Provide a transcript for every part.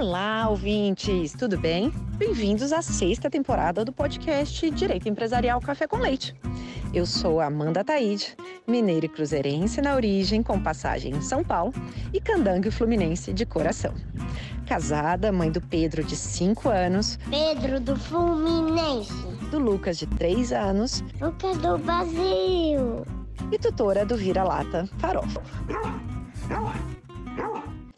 Olá, ouvintes, tudo bem? Bem-vindos à sexta temporada do podcast Direito Empresarial Café com Leite. Eu sou Amanda Taide, mineira e cruzeirense na origem, com passagem em São Paulo, e candangue fluminense de coração. Casada, mãe do Pedro, de 5 anos. Pedro do Fluminense. Do Lucas, de 3 anos. Lucas do Brasil. E tutora do Vira-Lata Farofa.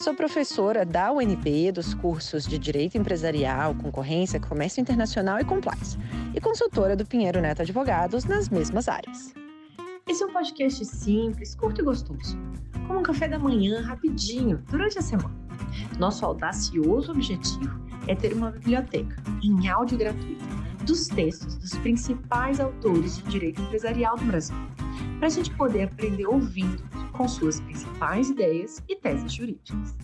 Sou professora da UNB dos cursos de Direito Empresarial, Concorrência, Comércio Internacional e Compliance, e consultora do Pinheiro Neto Advogados nas mesmas áreas. Esse é um podcast simples, curto e gostoso, como um café da manhã rapidinho durante a semana. Nosso audacioso objetivo é ter uma biblioteca em áudio gratuito dos textos dos principais autores de direito empresarial do Brasil, para a gente poder aprender ouvindo com suas principais ideias e teses jurídicas.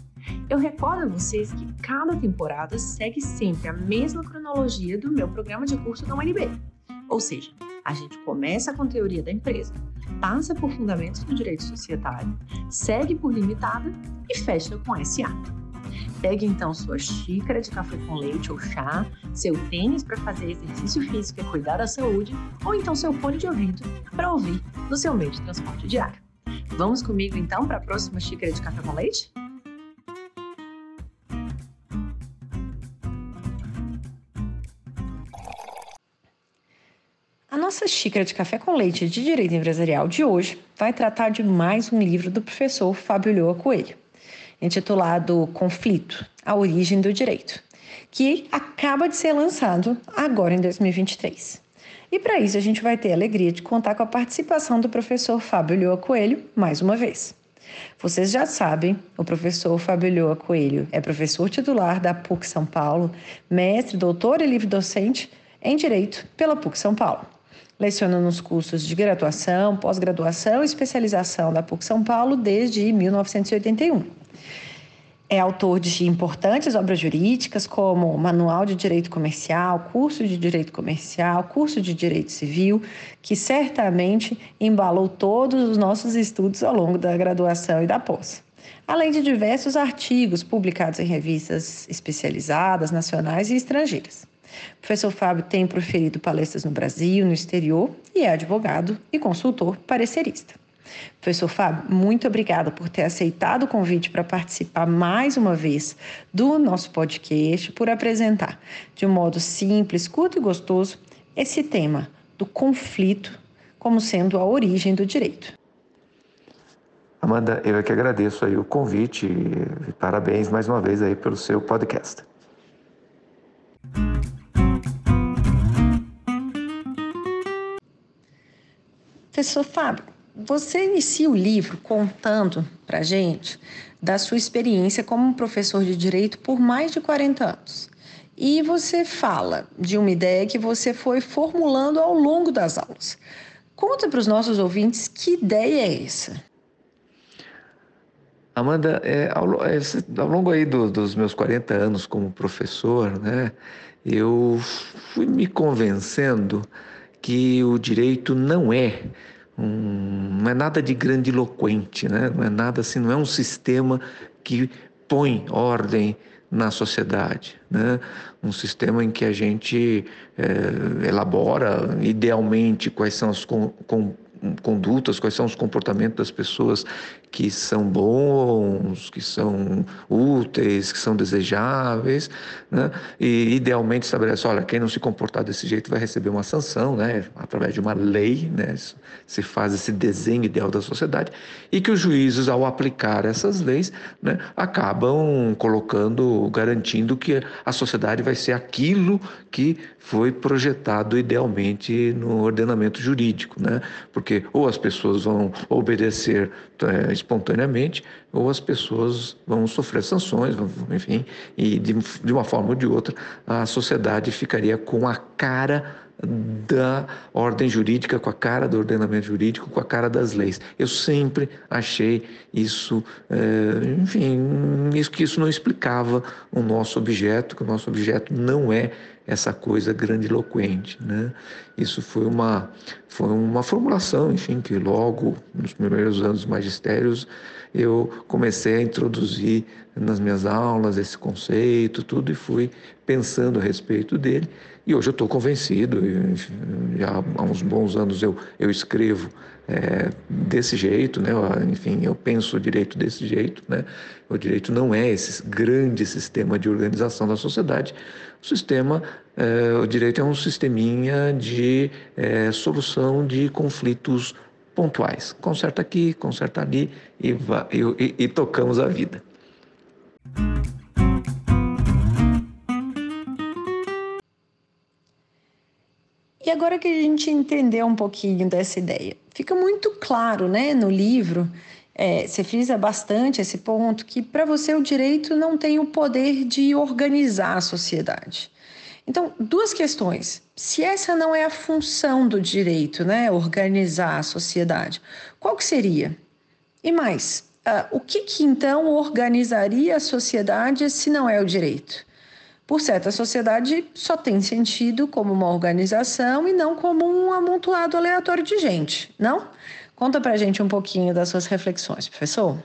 Eu recordo a vocês que cada temporada segue sempre a mesma cronologia do meu programa de curso da UNB. Ou seja, a gente começa com teoria da empresa, passa por fundamentos do direito societário, segue por limitada e fecha com SA. Pegue então sua xícara de café com leite ou chá, seu tênis para fazer exercício físico e cuidar da saúde, ou então seu fone de ouvido para ouvir no seu meio de transporte diário. Vamos comigo então para a próxima xícara de café com leite? A nossa xícara de café com leite de direito empresarial de hoje vai tratar de mais um livro do professor Fábio Lhoa Coelho, intitulado Conflito: A Origem do Direito, que acaba de ser lançado agora em 2023. E para isso a gente vai ter a alegria de contar com a participação do professor Fábio Lhoa Coelho mais uma vez. Vocês já sabem, o professor Fábio Lhoa Coelho é professor titular da PUC São Paulo, mestre, doutor e livre-docente em Direito pela PUC São Paulo. Leciona nos cursos de graduação, pós-graduação e especialização da PUC São Paulo desde 1981. É autor de importantes obras jurídicas, como Manual de Direito Comercial, Curso de Direito Comercial, Curso de Direito Civil, que certamente embalou todos os nossos estudos ao longo da graduação e da pós. Além de diversos artigos publicados em revistas especializadas, nacionais e estrangeiras. O professor Fábio tem proferido palestras no Brasil, no exterior e é advogado e consultor parecerista. Professor Fábio, muito obrigada por ter aceitado o convite para participar mais uma vez do nosso podcast, por apresentar de um modo simples, curto e gostoso esse tema do conflito como sendo a origem do direito. Amanda, eu é que agradeço aí o convite e parabéns mais uma vez aí pelo seu podcast. Professor Fábio, você inicia o livro contando para gente da sua experiência como professor de direito por mais de 40 anos. E você fala de uma ideia que você foi formulando ao longo das aulas. Conta para os nossos ouvintes que ideia é essa. Amanda, é, ao, é, ao, longo aí do, dos meus 40 anos como professor, né, eu fui me convencendo que o direito não é um, não é nada de grandiloquente, né? não é nada assim, não é um sistema que põe ordem na sociedade, né? um sistema em que a gente é, elabora idealmente quais são as condutas, quais são os comportamentos das pessoas que são bons, que são úteis, que são desejáveis, né? e idealmente estabelece, olha, quem não se comportar desse jeito vai receber uma sanção, né? através de uma lei, né? se faz esse desenho ideal da sociedade, e que os juízes, ao aplicar essas leis, né? acabam colocando, garantindo que a sociedade vai ser aquilo que foi projetado idealmente no ordenamento jurídico, né? porque ou as pessoas vão obedecer é, espontaneamente, ou as pessoas vão sofrer sanções, enfim, e de, de uma forma ou de outra a sociedade ficaria com a cara da ordem jurídica, com a cara do ordenamento jurídico, com a cara das leis. Eu sempre achei isso, é, enfim, isso, que isso não explicava o nosso objeto, que o nosso objeto não é essa coisa grandiloquente, né? Isso foi uma foi uma formulação, enfim, que logo nos primeiros anos magistérios eu comecei a introduzir nas minhas aulas esse conceito, tudo e fui pensando a respeito dele. E hoje eu estou convencido, já há uns bons anos eu, eu escrevo é, desse jeito, né? enfim, eu penso o direito desse jeito. Né? O direito não é esse grande sistema de organização da sociedade. O sistema, é, o direito é um sisteminha de é, solução de conflitos pontuais. Conserta aqui, conserta ali e, e, e tocamos a vida. E agora que a gente entendeu um pouquinho dessa ideia, fica muito claro, né, no livro, é, você frisa bastante esse ponto, que para você o direito não tem o poder de organizar a sociedade. Então, duas questões. Se essa não é a função do direito, né, organizar a sociedade, qual que seria? E mais, uh, o que, que então organizaria a sociedade se não é o direito? Por certo, a sociedade só tem sentido como uma organização e não como um amontoado aleatório de gente, não? Conta pra gente um pouquinho das suas reflexões, professor.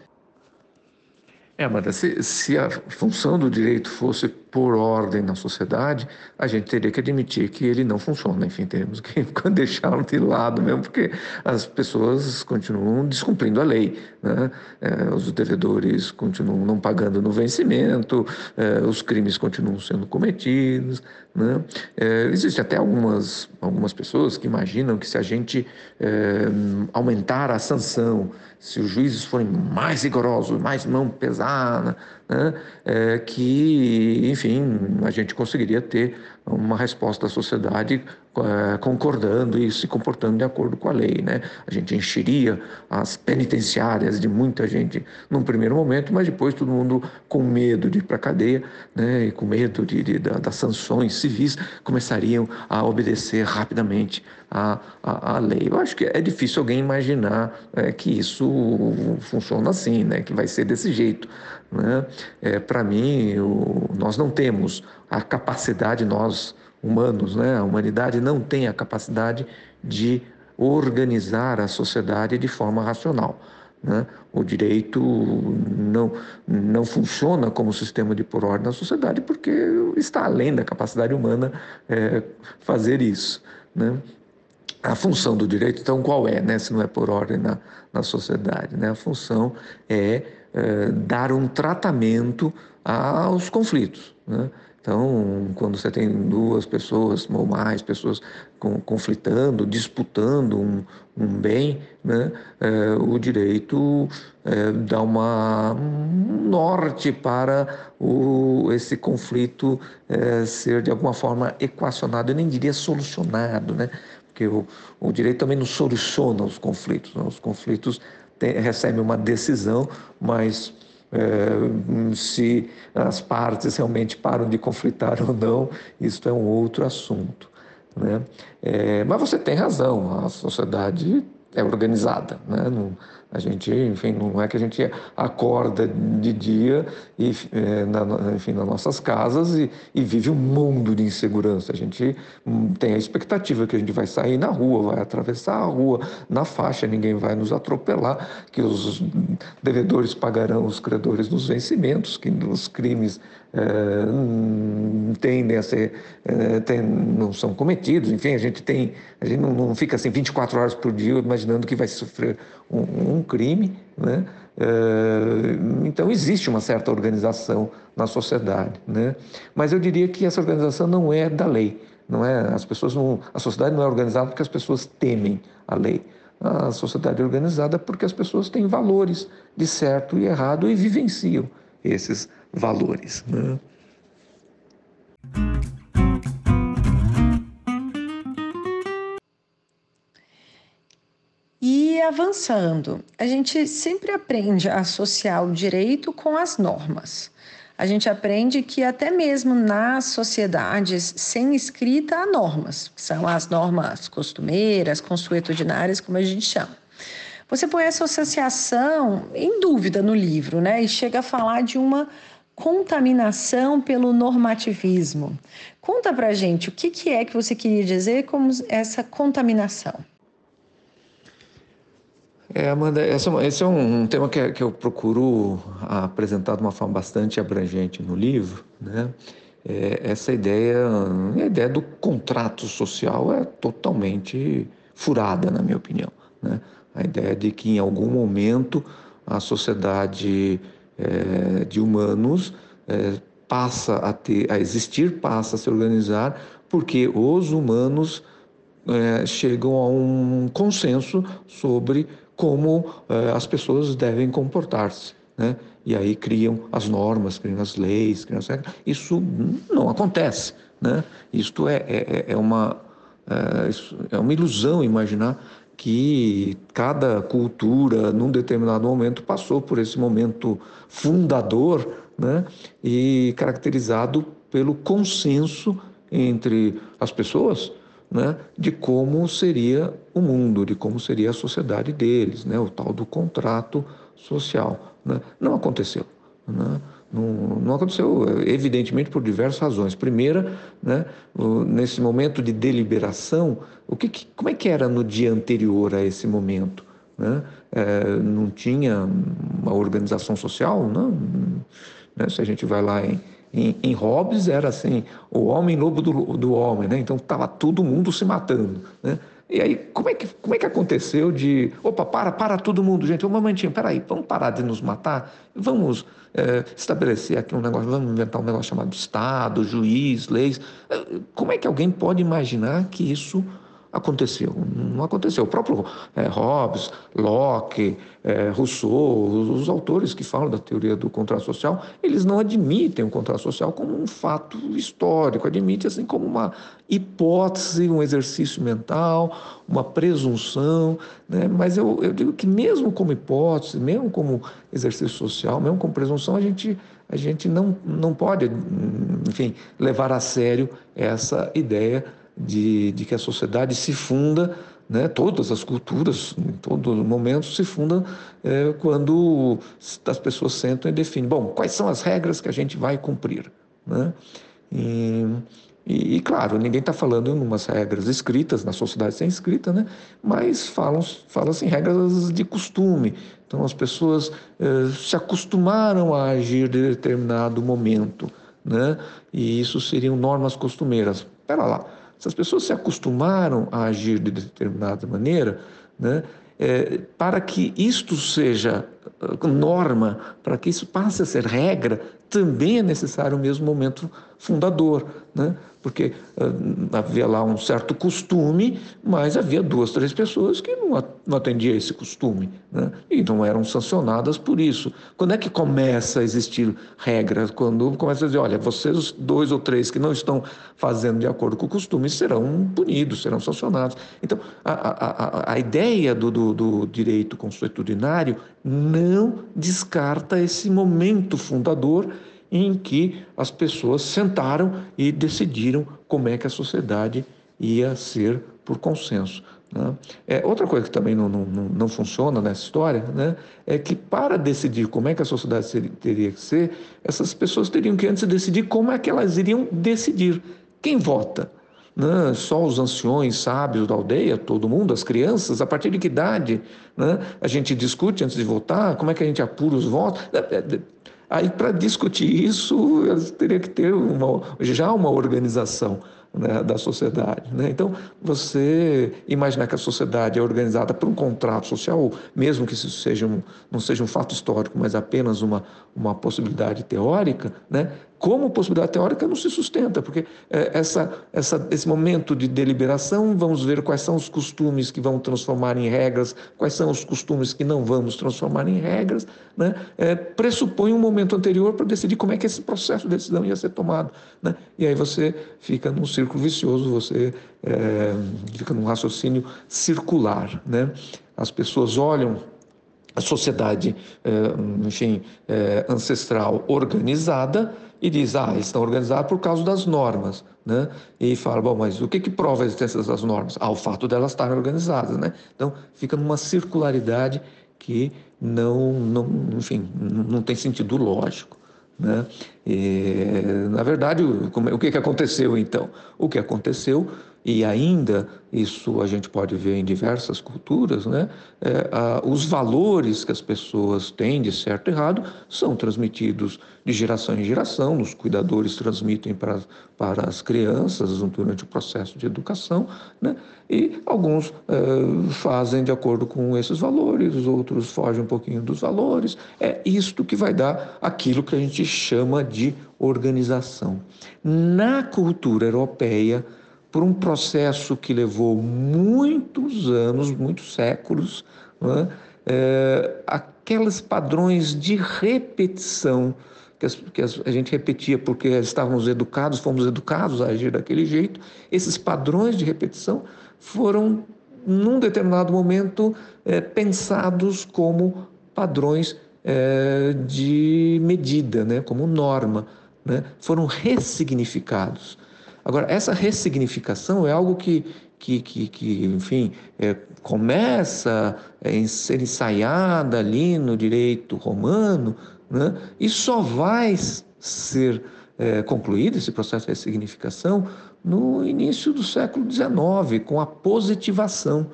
É, Amanda, se, se a função do direito fosse por ordem na sociedade, a gente teria que admitir que ele não funciona. Enfim, teríamos que deixá-lo de lado mesmo, porque as pessoas continuam descumprindo a lei. Né? É, os devedores continuam não pagando no vencimento, é, os crimes continuam sendo cometidos. Né? É, Existem até algumas, algumas pessoas que imaginam que se a gente é, aumentar a sanção, se os juízes forem mais rigorosos, mais mão pesada, né, é, que, enfim, a gente conseguiria ter uma resposta da sociedade é, concordando e se comportando de acordo com a lei. Né? A gente encheria as penitenciárias de muita gente num primeiro momento, mas depois todo mundo com medo de ir para a cadeia né, e com medo de, de, das sanções civis começariam a obedecer rapidamente a, a, lei. Eu acho que é difícil alguém imaginar é, que isso funciona assim, né, que vai ser desse jeito. Né? É, Para mim, o, nós não temos a capacidade, nós humanos, né? a humanidade não tem a capacidade de organizar a sociedade de forma racional. Né? O direito não, não funciona como sistema de por ordem na sociedade porque está além da capacidade humana é, fazer isso. Né? A função do direito, então, qual é, né? se não é por ordem na, na sociedade? Né? A função é eh, dar um tratamento aos conflitos. Né? Então, quando você tem duas pessoas ou mais pessoas com, conflitando, disputando um, um bem, né, é, o direito é, dá uma, um norte para o, esse conflito é, ser de alguma forma equacionado, eu nem diria solucionado, né, porque o, o direito também não soluciona os conflitos, né? os conflitos tem, recebe uma decisão, mas é, se as partes realmente param de conflitar ou não, isso é um outro assunto. Né? É, mas você tem razão, a sociedade é organizada. Né? Não, a gente, enfim, não é que a gente acorda de dia e, é, na, enfim, nas nossas casas e, e, vive um mundo de insegurança. A gente hum, tem a expectativa que a gente vai sair na rua, vai atravessar a rua, na faixa, ninguém vai nos atropelar, que os devedores pagarão os credores nos vencimentos, que os crimes tendem a ser, tem, não são cometidos. Enfim, a gente tem, a gente não, não, fica assim 24 horas por dia imaginando que vai sofrer um, um crime, né? É, então existe uma certa organização na sociedade, né? Mas eu diria que essa organização não é da lei, não é? As pessoas não, a sociedade não é organizada porque as pessoas temem a lei. A sociedade é organizada porque as pessoas têm valores de certo e errado e vivenciam esses valores. Né? E avançando, a gente sempre aprende a associar o direito com as normas. a gente aprende que até mesmo nas sociedades sem escrita há normas, que são as normas costumeiras, consuetudinárias, como a gente chama. Você põe essa associação em dúvida no livro, né? E chega a falar de uma contaminação pelo normativismo. Conta pra gente o que, que é que você queria dizer como essa contaminação. É, Amanda, esse é um, tema que, que eu procuro apresentar de uma forma bastante abrangente no livro, né? É, essa ideia, a ideia do contrato social é totalmente furada, na minha opinião. Né? A ideia de que em algum momento a sociedade é, de humanos é, passa a ter, a existir, passa a se organizar, porque os humanos é, chegam a um consenso sobre como é, as pessoas devem comportar-se, né? E aí criam as normas, criam as leis, criam as regras. Isso não acontece, né? Isto é, é, é uma é, é uma ilusão imaginar que cada cultura, num determinado momento, passou por esse momento fundador né, e caracterizado pelo consenso entre as pessoas né, de como seria o mundo, de como seria a sociedade deles, né, o tal do contrato social. Né? Não aconteceu. Né? Não, não, aconteceu, evidentemente, por diversas razões. Primeira, né, nesse momento de deliberação, o que, como é que era no dia anterior a esse momento? Né? É, não tinha uma organização social? Não. Né? Se a gente vai lá em, em, em Hobbes, era assim, o homem lobo do, do homem, né? então estava todo mundo se matando. Né? E aí, como é, que, como é que aconteceu de. Opa, para, para todo mundo, gente. Um momentinho, peraí, vamos parar de nos matar? Vamos é, estabelecer aqui um negócio, vamos inventar um negócio chamado Estado, juiz, leis. É, como é que alguém pode imaginar que isso aconteceu? Não aconteceu. O próprio é, Hobbes, Locke, é, Rousseau, os, os, autores que falam da teoria do contrato social, eles não admitem o contrato social como um fato histórico, admitem assim como uma hipótese, um exercício mental, uma presunção. Né? Mas eu, eu digo que mesmo como hipótese, mesmo como exercício social, mesmo como presunção, a gente a gente não, não pode, enfim, levar a sério essa ideia de, de que a sociedade se funda, né, todas as culturas, em todo momento, se fundam é, quando as pessoas sentam e definem, bom, quais são as regras que a gente vai cumprir. Né? E, e, e, claro, ninguém está falando em umas regras escritas, na sociedade sem escrita, né? mas falam, falam-se em regras de costume. Então, as pessoas eh, se acostumaram a agir de determinado momento, né? e isso seriam normas costumeiras. Espera lá, se as pessoas se acostumaram a agir de determinada maneira, né, é, para que isto seja uh, norma, para que isso passe a ser regra, também é necessário o mesmo momento fundador, né? Porque uh, havia lá um certo costume, mas havia duas, três pessoas que não, atendiam esse costume né? e não eram sancionadas por isso. Quando é que começa a existir regras? Quando começa a dizer, olha, vocês dois ou três que não estão fazendo de acordo com o costume serão punidos, serão sancionados. Então, a, a, a, a ideia do, do, do direito consuetudinário não descarta esse momento fundador em que as pessoas sentaram e decidiram como é que a sociedade ia ser por consenso. Né? É, outra coisa que também não, não, não funciona nessa história né, é que, para decidir como é que a sociedade seria, teria que ser, essas pessoas teriam que antes decidir como é que elas iriam decidir. Quem vota? Né? Só os anciões, sábios da aldeia, todo mundo, as crianças, a partir de que idade né? a gente discute antes de votar, como é que a gente apura os votos. Aí, para discutir isso, teria que ter uma, já uma organização né, da sociedade. Né? Então, você imaginar que a sociedade é organizada por um contrato social, mesmo que isso seja um, não seja um fato histórico, mas apenas uma, uma possibilidade teórica, né? Como possibilidade teórica não se sustenta, porque é, essa, essa, esse momento de deliberação, vamos ver quais são os costumes que vão transformar em regras, quais são os costumes que não vamos transformar em regras, né? É, pressupõe um momento anterior para decidir como é que esse processo de decisão ia ser tomado. Né? E aí você fica num círculo vicioso, você é, fica num raciocínio circular. Né? As pessoas olham a sociedade, é, enfim, é, ancestral organizada e diz, ah, eles estão organizados por causa das normas, né? E fala, bom, mas o que, que prova a existência das normas? Ah, o fato delas estarem organizadas, né? Então, fica numa circularidade que não, não enfim, não tem sentido lógico. Né? E, na verdade, o, o que, que aconteceu então? O que aconteceu e ainda isso a gente pode ver em diversas culturas, né? É, a, os valores que as pessoas têm de certo e errado são transmitidos de geração em geração, os cuidadores transmitem para, para as crianças durante o processo de educação, né? e alguns é, fazem de acordo com esses valores, outros fogem um pouquinho dos valores. É isto que vai dar aquilo que a gente chama de organização. Na cultura europeia, por um processo que levou muitos anos, muitos séculos, é? É, aqueles padrões de repetição que, as, que as, a gente repetia porque estávamos educados, fomos educados a agir daquele jeito, esses padrões de repetição foram, num determinado momento, é, pensados como padrões é, de medida, né, como norma, né, foram ressignificados. Agora, essa ressignificação é algo que, que, que, que enfim, é, começa a ser ensaiada ali no direito romano, né? e só vai ser é, concluído esse processo de ressignificação no início do século XIX, com a positivação.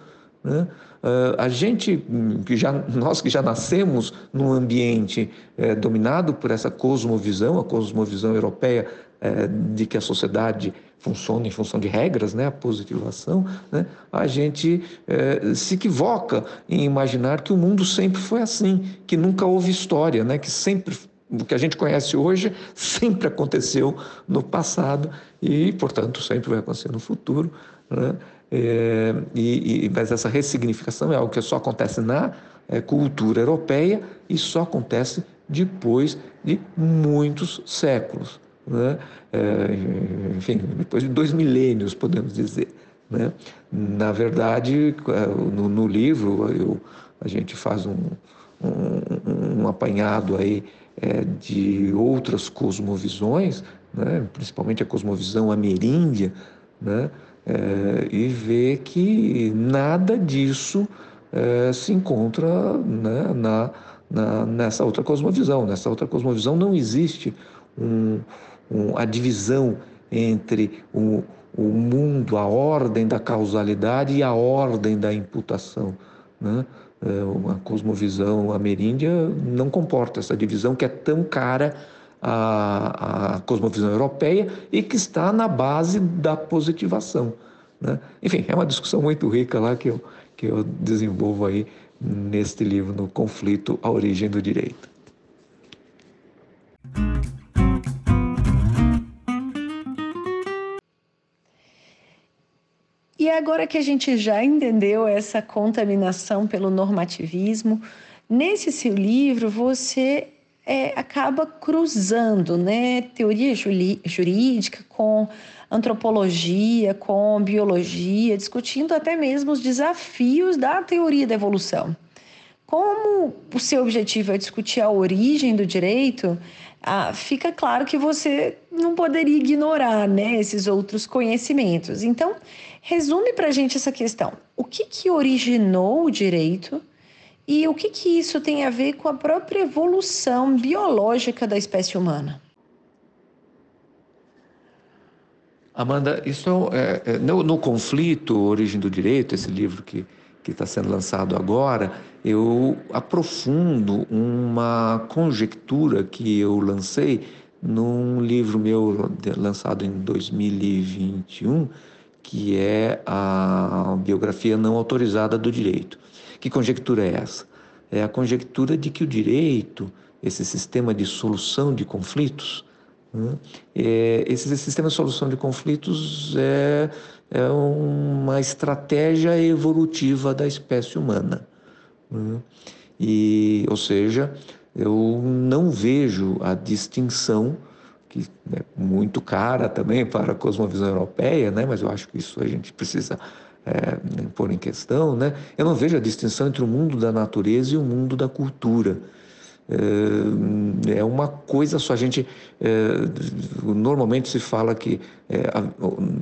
Né? Uh, a gente que já nós que já nascemos num ambiente é, dominado por essa cosmovisão, a cosmovisão europeia é, de que a sociedade funciona em função de regras, né, a positivação, né, a gente é, se equivoca em imaginar que o mundo sempre foi assim, que nunca houve história, né, que sempre o que a gente conhece hoje sempre aconteceu no passado e, portanto, sempre vai acontecer no futuro. Né? É, e, e, mas essa ressignificação é algo que só acontece na é, cultura europeia e só acontece depois de muitos séculos né? É, enfim, depois de dois milênios, podemos dizer. Né? Na verdade, é, no, no livro, eu, a gente faz um, um, um apanhado aí é, de outras cosmovisões, né? principalmente a cosmovisão ameríndia, né? É, e vê que nada disso é, se encontra né, na, na, nessa outra cosmovisão. Nessa outra cosmovisão não existe um, um, a divisão entre o, o mundo, a ordem da causalidade e a ordem da imputação. Né? É, uma cosmovisão ameríndia não comporta essa divisão que é tão cara à, à cosmovisão europeia e que está na base da positivação. Né? Enfim, é uma discussão muito rica lá que eu, que eu desenvolvo aí neste livro, no Conflito, a Origem do Direito. E agora que a gente já entendeu essa contaminação pelo normativismo, nesse seu livro você é, acaba cruzando né, teoria jurídica com antropologia, com biologia, discutindo até mesmo os desafios da teoria da evolução. Como o seu objetivo é discutir a origem do direito, ah, fica claro que você não poderia ignorar né, esses outros conhecimentos. Então, resume para a gente essa questão. O que, que originou o direito e o que, que isso tem a ver com a própria evolução biológica da espécie humana? Amanda, isso é, é, no, no conflito Origem do Direito, esse livro que que está sendo lançado agora, eu aprofundo uma conjectura que eu lancei num livro meu lançado em 2021, que é a biografia não autorizada do direito. Que conjectura é essa? É a conjectura de que o direito, esse sistema de solução de conflitos, né? é, esse sistema de solução de conflitos é é uma estratégia evolutiva da espécie humana. Né? E, ou seja, eu não vejo a distinção que é muito cara também para a cosmovisão europeia, né? mas eu acho que isso a gente precisa é, pôr em questão, né? eu não vejo a distinção entre o mundo da natureza e o mundo da cultura. É, é uma coisa só. A gente é, normalmente se fala que é,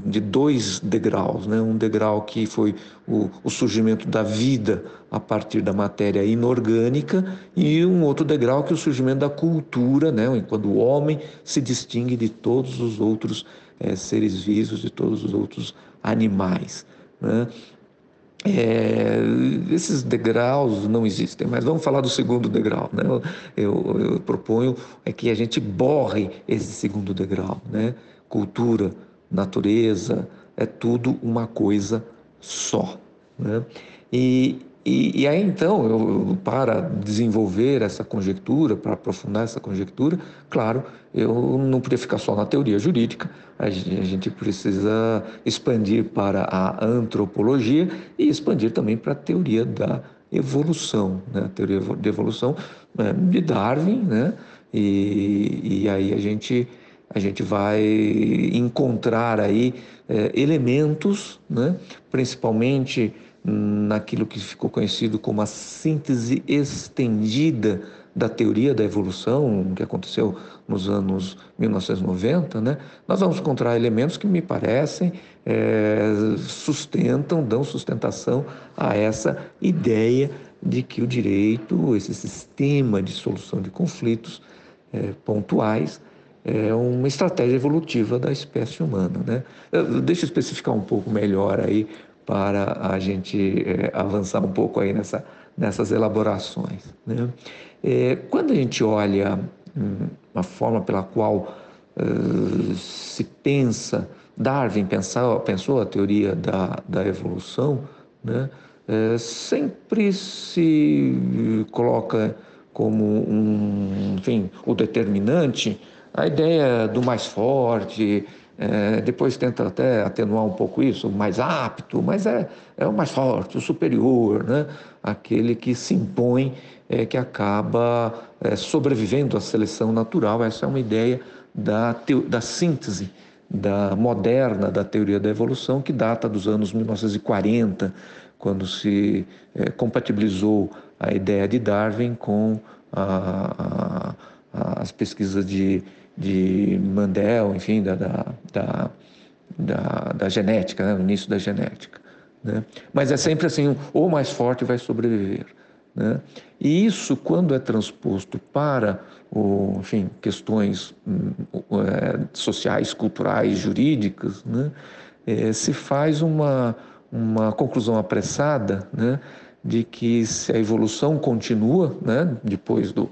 de dois degraus, né? Um degrau que foi o, o, surgimento da vida a partir da matéria inorgânica e um outro degrau que é o surgimento da cultura, né? Quando o homem se distingue de todos os outros é, seres vivos, de todos os outros animais. Né? É, esses degraus não existem, mas vamos falar do segundo degrau. Né? Eu, eu, proponho é que a gente borre esse segundo degrau. Né? Cultura, natureza, é tudo uma coisa só. Né? E, e, e, aí então, eu, para desenvolver essa conjectura, para aprofundar essa conjectura, claro, eu não podia ficar só na teoria jurídica, a gente precisa expandir para a antropologia e expandir também para a teoria da evolução, né? a teoria de evolução né? de Darwin, né? E, e aí a gente a gente vai encontrar aí é, elementos, né? principalmente naquilo que ficou conhecido como a síntese estendida da teoria da evolução, que aconteceu nos anos 1990, né, nós vamos encontrar elementos que me parecem é, sustentam, dão sustentação a essa ideia de que o direito, esse sistema de solução de conflitos é, pontuais, é uma estratégia evolutiva da espécie humana. Né? Deixa eu especificar um pouco melhor aí para a gente é, avançar um pouco aí nessa, nessas elaborações. Né? É, quando a gente olha hum, a forma pela qual uh, se pensa, Darwin pensou, pensou a teoria da, da evolução, né? É, sempre se coloca como um, enfim, o determinante a ideia do mais forte, é, depois tenta até atenuar um pouco isso, o mais apto, mas é, é o mais forte, o superior, né? aquele que se impõe, é, que acaba é, sobrevivendo à seleção natural. Essa é uma ideia da, da síntese da moderna da teoria da evolução, que data dos anos 1940, quando se é, compatibilizou a ideia de Darwin com a, a, as pesquisas de de Mandel, enfim, da, da, da, da, da genética, né? no início da genética. Né? Mas é sempre assim, o mais forte vai sobreviver. Né? E isso, quando é transposto para o, enfim, questões hum, é, sociais, culturais, jurídicas, né? é, se faz uma, uma conclusão apressada né? de que se a evolução continua, né? depois do,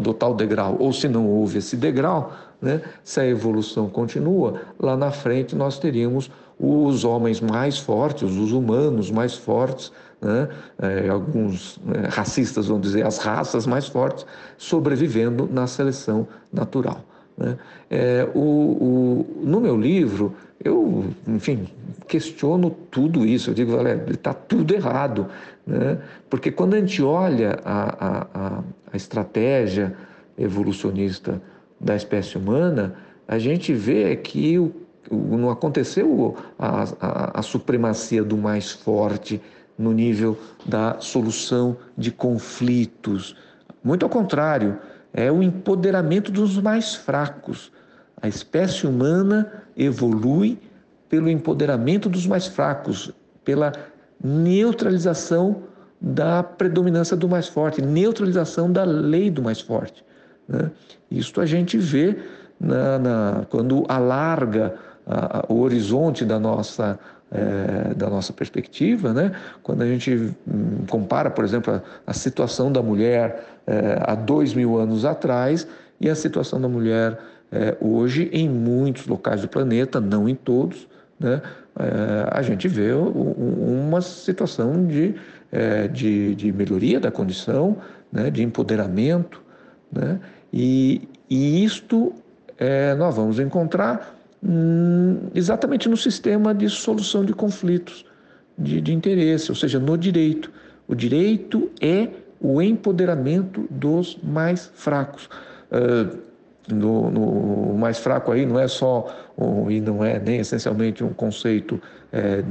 do tal degrau, ou se não houve esse degrau, né, se a evolução continua, lá na frente nós teríamos os homens mais fortes, os humanos mais fortes, né, é, alguns é, racistas vão dizer as raças mais fortes, sobrevivendo na seleção natural. Né? É, o, o, no meu livro, eu, enfim, questiono tudo isso. Eu digo, Valério, está tudo errado. Né? Porque quando a gente olha a, a, a estratégia evolucionista da espécie humana, a gente vê que o, o, não aconteceu a, a, a supremacia do mais forte no nível da solução de conflitos. Muito ao contrário, é o empoderamento dos mais fracos. A espécie humana evolui pelo empoderamento dos mais fracos, pela neutralização da predominância do mais forte, neutralização da lei do mais forte. Né? Isso a gente vê na, na quando alarga a, a, o horizonte da nossa, é, da nossa perspectiva, né? quando a gente hum, compara, por exemplo, a, a situação da mulher é, há dois mil anos atrás e a situação da mulher é, hoje em muitos locais do planeta, não em todos, né? É, a gente vê uma situação de, é, de, de, melhoria da condição, né? de empoderamento, né? e, e isto é, nós vamos encontrar exatamente no sistema de solução de conflitos de, de interesse, ou seja, no direito. O direito é o empoderamento dos mais fracos. Uh, no, no, mais fraco aí não é só e não é nem essencialmente um conceito é,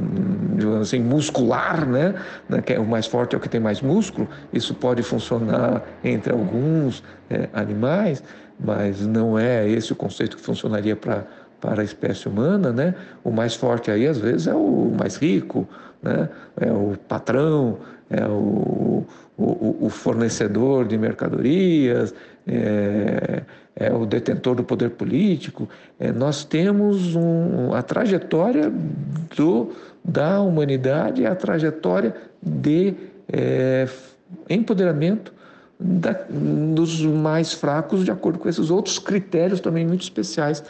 assim muscular, né? né? Que é o mais forte é o que tem mais músculo. Isso pode funcionar entre alguns é, animais, mas não é esse o conceito que funcionaria para para a espécie humana, né? O mais forte aí às vezes é o mais rico, né? É o patrão, é o, o, o fornecedor de mercadorias, é, é, o detentor do poder político. É, nós temos um, a trajetória do, da humanidade, a trajetória de é, empoderamento da, dos mais fracos, de acordo com esses outros critérios também muito especiais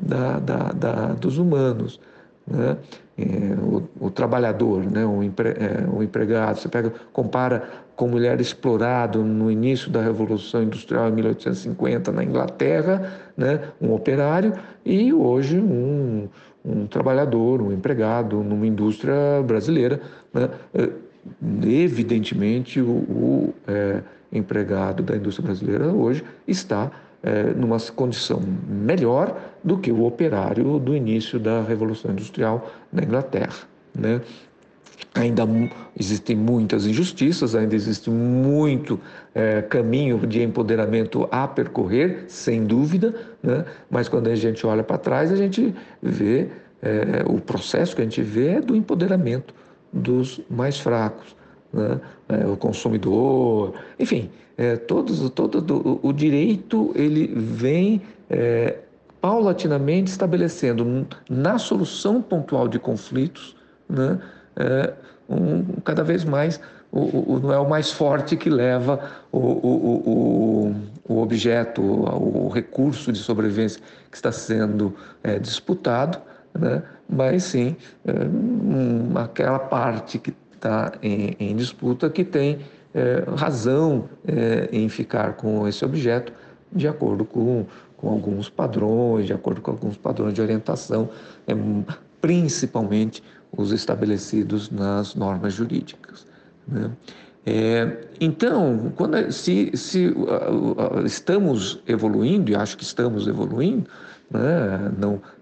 da, da, da dos humanos. Né? É, o, o, trabalhador, né? o, empre, é, o empregado, você pega, compara com mulher explorado no início da Revolução Industrial em 1850 na Inglaterra, né? um operário, e hoje um, um trabalhador, um empregado numa indústria brasileira. Né? É, evidentemente, o, o é, empregado da indústria brasileira hoje está é, numa condição melhor do que o operário do início da Revolução Industrial na Inglaterra. Né? Ainda existem muitas injustiças, ainda existe muito é, caminho de empoderamento a percorrer, sem dúvida, né? mas quando a gente olha para trás, a gente vê é, o processo que a gente vê é do empoderamento dos mais fracos né? é, o consumidor, enfim, é, todos, todo o, o direito ele vem é, paulatinamente estabelecendo na solução pontual de conflitos, né? É, um, cada vez mais o, o, não é o mais forte que leva o, o, o, objeto, o recurso de sobrevivência que está sendo é, disputado, né? mas sim é, um, aquela parte que está em, em, disputa que tem é, razão é, em ficar com esse objeto de acordo com, com alguns padrões, de acordo com alguns padrões de orientação, é, principalmente os estabelecidos nas normas jurídicas. Né? É, então, quando, se, se uh, uh, estamos evoluindo, e acho que estamos evoluindo, né,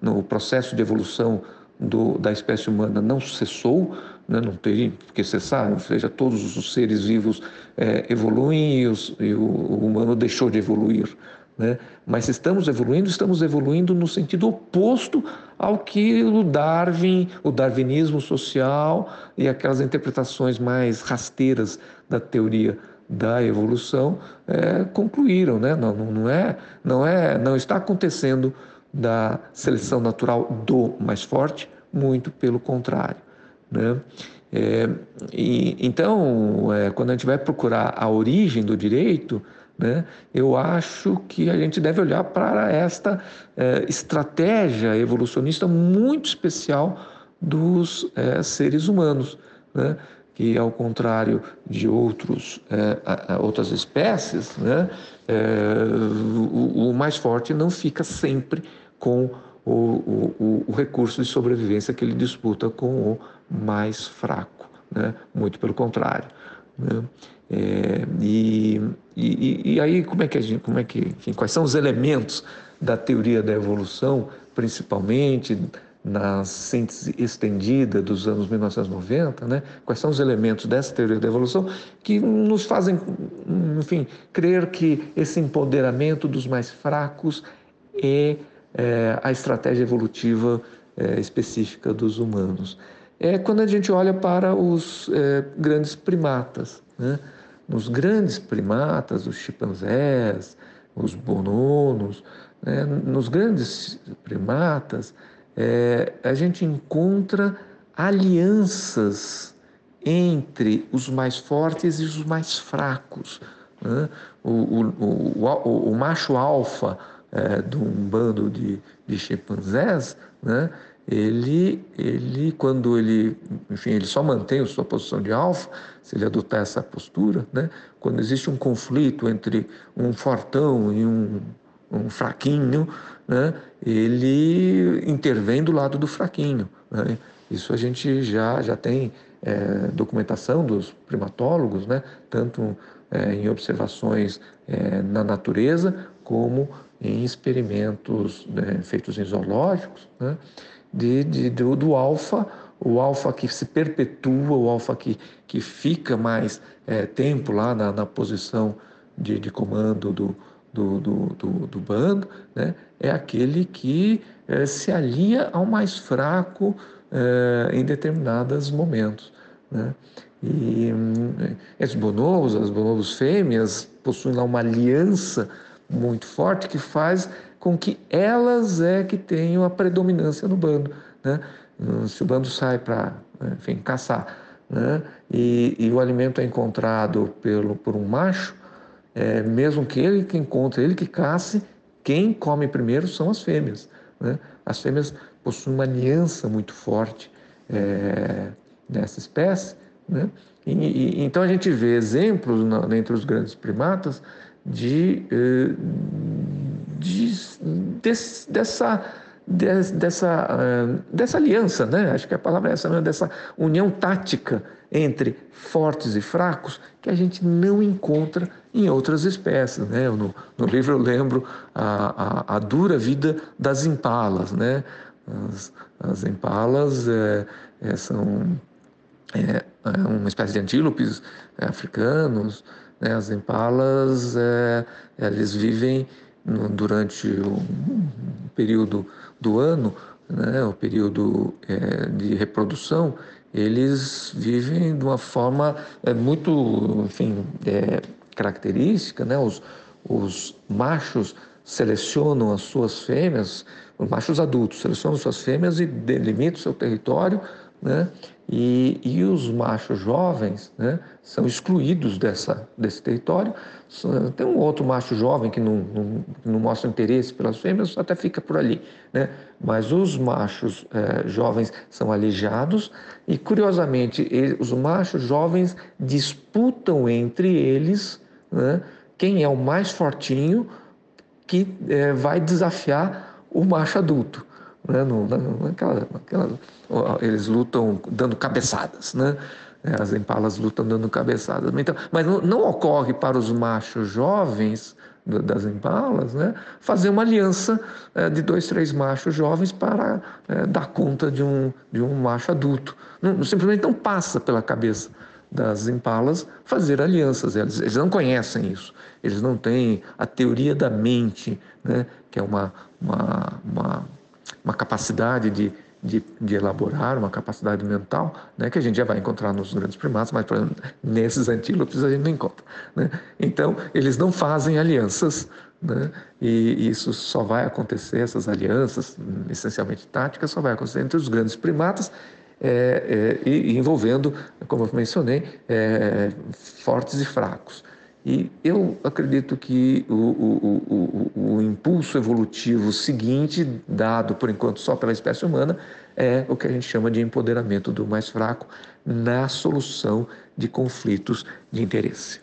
no processo de evolução do, da espécie humana não cessou, né? não tem porque cessar, ou seja, todos os seres vivos é, evoluem e, os, e, o, o humano deixou de evoluir. Né? Mas estamos evoluindo, estamos evoluindo no sentido oposto ao que o Darwin, o darwinismo social e aquelas interpretações mais rasteiras da teoria da evolução é, concluíram, né? Não, não, é, não é, não está acontecendo da seleção natural do mais forte, muito pelo contrário. Né? É, e, então, é, quando a gente vai procurar a origem do direito, né, eu acho que a gente deve olhar para esta é, estratégia evolucionista muito especial dos é, seres humanos, né, que, ao contrário de outros, é, outras espécies, né, é, o, o mais forte não fica sempre com o, o, o, recurso de sobrevivência que ele disputa com o mais fraco, né? muito pelo contrário. Né? É, e, e, e, aí como é que a gente, como é que, enfim, quais são os elementos da teoria da evolução, principalmente na síntese estendida dos anos 1990, né? Quais são os elementos dessa teoria da evolução que nos fazem, enfim, crer que esse empoderamento dos mais fracos é é, a estratégia evolutiva é, específica dos humanos. É quando a gente olha para os é, grandes primatas. Né? Nos grandes primatas, os chimpanzés, os bononos, né? nos grandes primatas, é, a gente encontra alianças entre os mais fortes e os mais fracos. Né? O, o, o, o, macho alfa é, de um bando de, de chimpanzés, né? ele, ele, quando ele, enfim, ele só mantém a sua posição de alfa, se ele adotar essa postura, né? quando existe um conflito entre um fortão e um, um fraquinho, né? ele intervém do lado do fraquinho. Né? Isso a gente já, já tem é, documentação dos primatólogos, né? tanto é, em observações é, na natureza como em experimentos né, feitos em zoológicos, né, de, de, do, do alfa, o alfa que se perpetua, o alfa que, que fica mais é, tempo lá na, na posição de, de comando do, do, do, do, do bando, né, é aquele que é, se alia ao mais fraco é, em determinados momentos. Né? E hum, esses bonobos, as bonobos fêmeas, possuem lá uma aliança muito forte que faz com que elas é que tenham a predominância no bando. Né? Hum, se o bando sai para, enfim, caçar, né? e, e, o alimento é encontrado pelo, por um macho, é, mesmo que ele que encontre, ele que casse, quem come primeiro são as fêmeas. Né? As fêmeas possuem uma aliança muito forte é, nessa espécie. Né? E, e, então a gente vê exemplos na, entre os grandes primatas de, eh, de, de dessa dessa, eh, dessa aliança, né? acho que a palavra é essa mesmo, dessa união tática entre fortes e fracos que a gente não encontra em outras espécies. Né? No, no livro eu lembro a, a, a, dura vida das impalas. Né? As, as impalas é, é, são é, uma espécie de antílopes africanos. Né? As impalas eles vivem durante um período do ano, né, o período é, de reprodução, eles vivem de uma forma é, muito, enfim, é, característica, né? Os, os machos selecionam as suas fêmeas, os machos adultos selecionam suas fêmeas e delimitam seu território, né? E, e os machos jovens né, são excluídos dessa, desse território. Tem um outro macho jovem que não, não, não mostra interesse pelas fêmeas, até fica por ali. Né? Mas os machos é, jovens são alijados e, curiosamente, os machos jovens disputam entre eles né, quem é o mais fortinho que é, vai desafiar o macho adulto. Né? No, naquela, naquela, eles lutam dando cabeçadas, né? É, as impalas lutam dando cabeçadas. Então, mas não, não ocorre para os machos jovens das impalas, né, fazer uma aliança é, de dois, três machos jovens para é, dar conta de um, de um macho adulto. Não, simplesmente não passa pela cabeça das impalas fazer alianças. Eles, eles não conhecem isso. Eles não têm a teoria da mente, né, que é uma, uma, uma uma capacidade de, de, de, elaborar, uma capacidade mental, né, que a gente já vai encontrar nos grandes primatas, mas exemplo, nesses antílopes a gente não encontra. Né? Então, eles não fazem alianças, né? e isso só vai acontecer, essas alianças, essencialmente táticas, só vai acontecer entre os grandes primatas, é, é, e envolvendo, como eu mencionei, é, fortes e fracos. E eu acredito que o, o, o, o, impulso evolutivo seguinte, dado por enquanto só pela espécie humana, é o que a gente chama de empoderamento do mais fraco na solução de conflitos de interesse.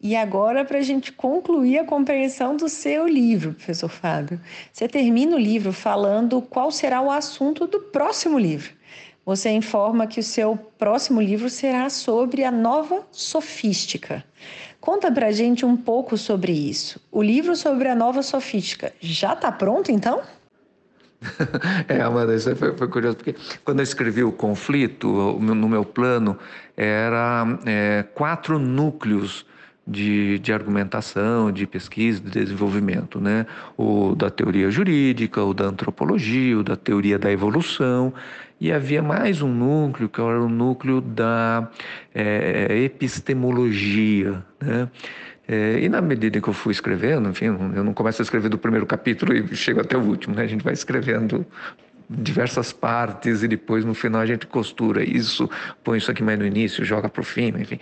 E agora, para a gente concluir a compreensão do seu livro, professor Fábio, você termina o livro falando qual será o assunto do próximo livro. Você informa que o seu próximo livro será sobre a nova sofística. Conta para a gente um pouco sobre isso. O livro sobre a nova sofística já está pronto, então? É, Amanda, isso foi, foi, curioso, porque quando eu escrevi o conflito, no meu plano, era é, quatro núcleos de, de argumentação, de pesquisa, de desenvolvimento, né? O da teoria jurídica, o da antropologia, o da teoria da evolução, e havia mais um núcleo, que era o núcleo da é, epistemologia, né? É, e na medida que eu fui escrevendo, enfim, eu não começo a escrever do primeiro capítulo e chego até o último, né? A gente vai escrevendo diversas partes e depois no final a gente costura isso, põe isso aqui mais no início, joga para o fim, enfim.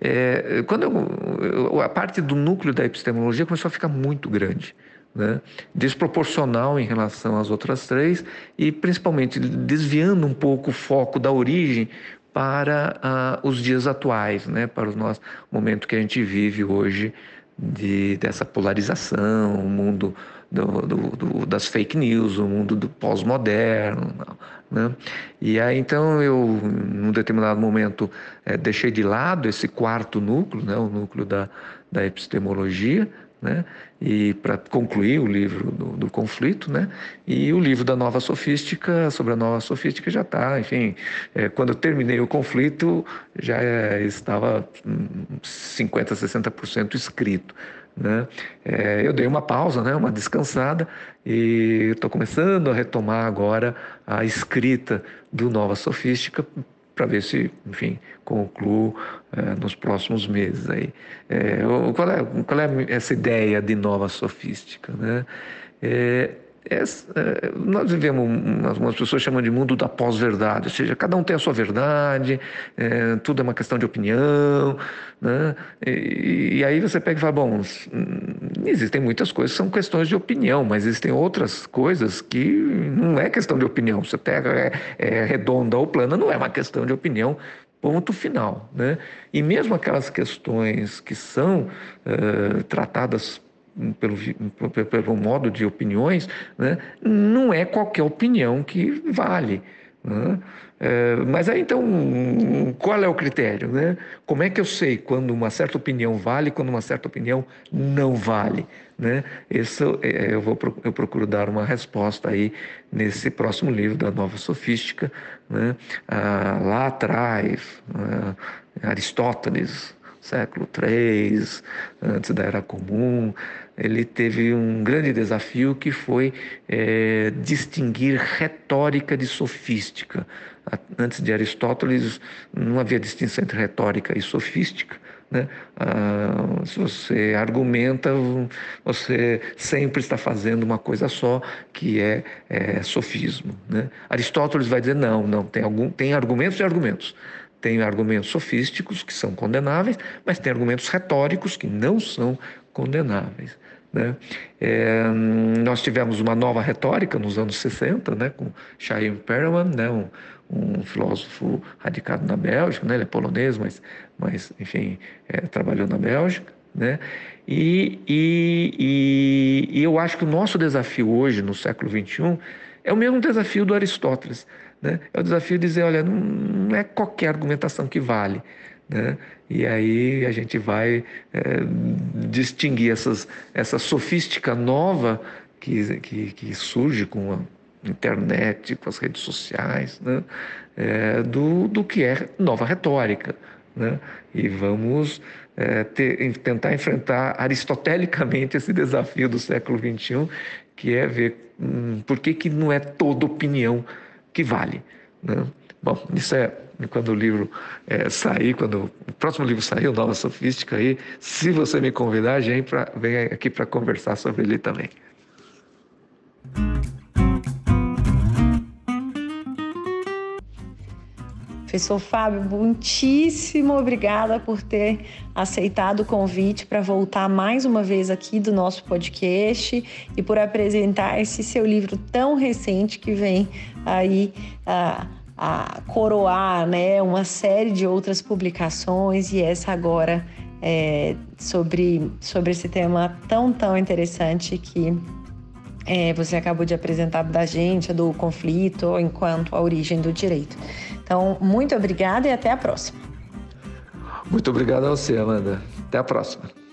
É, quando eu, a parte do núcleo da epistemologia começou a ficar muito grande. Né? desproporcional em relação às outras três e principalmente desviando um pouco o foco da origem para uh, os dias atuais, né? para o nosso momento que a gente vive hoje de, dessa polarização, um mundo do, do, do, das fake news, o mundo do pós-moderno. Né? E aí então eu, num determinado momento, é, deixei de lado esse quarto núcleo, né? o núcleo da, da epistemologia, né? E para concluir o livro do, do, conflito, né? E o livro da nova sofística sobre a nova sofística já está, enfim, é, quando eu terminei o conflito já é, estava 50, 60% escrito. Né? É, eu dei uma pausa, né, uma descansada, e estou começando a retomar agora a escrita do Nova Sofística para ver se, enfim, concluo é, nos próximos meses aí. É, qual, é, qual é essa ideia de nova sofística, né? É, essa, é, nós vivemos, algumas pessoas chamam de mundo da pós-verdade, ou seja, cada um tem a sua verdade, é, tudo é uma questão de opinião, né? E, e, aí você pega e fala, bom, existem muitas coisas que são questões de opinião, mas existem outras coisas que não é questão de opinião. Se a Terra é, é redonda ou plana, não é uma questão de opinião, ponto final. Né? E mesmo aquelas questões que são uh, tratadas pelo, pelo modo de opiniões, né? não é qualquer opinião que vale. Né? É, mas aí então, qual é o critério? Né? Como é que eu sei quando uma certa opinião vale e quando uma certa opinião não vale? Né? Isso é, eu, vou, eu procuro dar uma resposta aí nesse próximo livro da Nova Sofística. Né? Ah, lá atrás, ah, Aristóteles, século III, antes da Era Comum, ele teve um grande desafio que foi é, distinguir retórica de sofística. Antes de Aristóteles, não havia distinção entre retórica e sofística. Né? Ah, se você argumenta, você sempre está fazendo uma coisa só, que é, é sofismo. Né? Aristóteles vai dizer: não, não, tem, algum, tem argumentos e argumentos. Tem argumentos sofísticos que são condenáveis, mas tem argumentos retóricos que não são condenáveis. Né? É, nós tivemos uma nova retórica nos anos 60, né, com Chaim Perelman, né, um, um, filósofo radicado na Bélgica, né, ele é polonês, mas, mas enfim, é, trabalhou na Bélgica. Né? E, e, e, e eu acho que o nosso desafio hoje, no século XXI, é o mesmo desafio do Aristóteles. Né? É o desafio de dizer, olha, não, não é qualquer argumentação que vale. Né? E aí a gente vai é, distinguir essas, essa sofística nova que, que, que, surge com a internet, com as redes sociais, né? É, do, do que é nova retórica. Né? E vamos é, ter, tentar enfrentar aristotelicamente esse desafio do século XXI, que é ver hum, por que, que não é toda opinião que vale. Né? Bom, isso é quando o livro é, sair, quando o próximo livro sair, o Nova Sofística, aí, se você me convidar, vem, pra, vem aqui para conversar sobre ele também. Professor Fábio, muitíssimo obrigada por ter aceitado o convite para voltar mais uma vez aqui do nosso podcast e por apresentar esse seu livro tão recente que vem aí a, coroar né, uma série de outras publicações e essa agora é, sobre, sobre esse tema tão, tão interessante que é, você acabou de apresentar da gente, do conflito enquanto a origem do direito. Então, muito obrigada e até a próxima. Muito obrigado a você, Amanda. Até a próxima.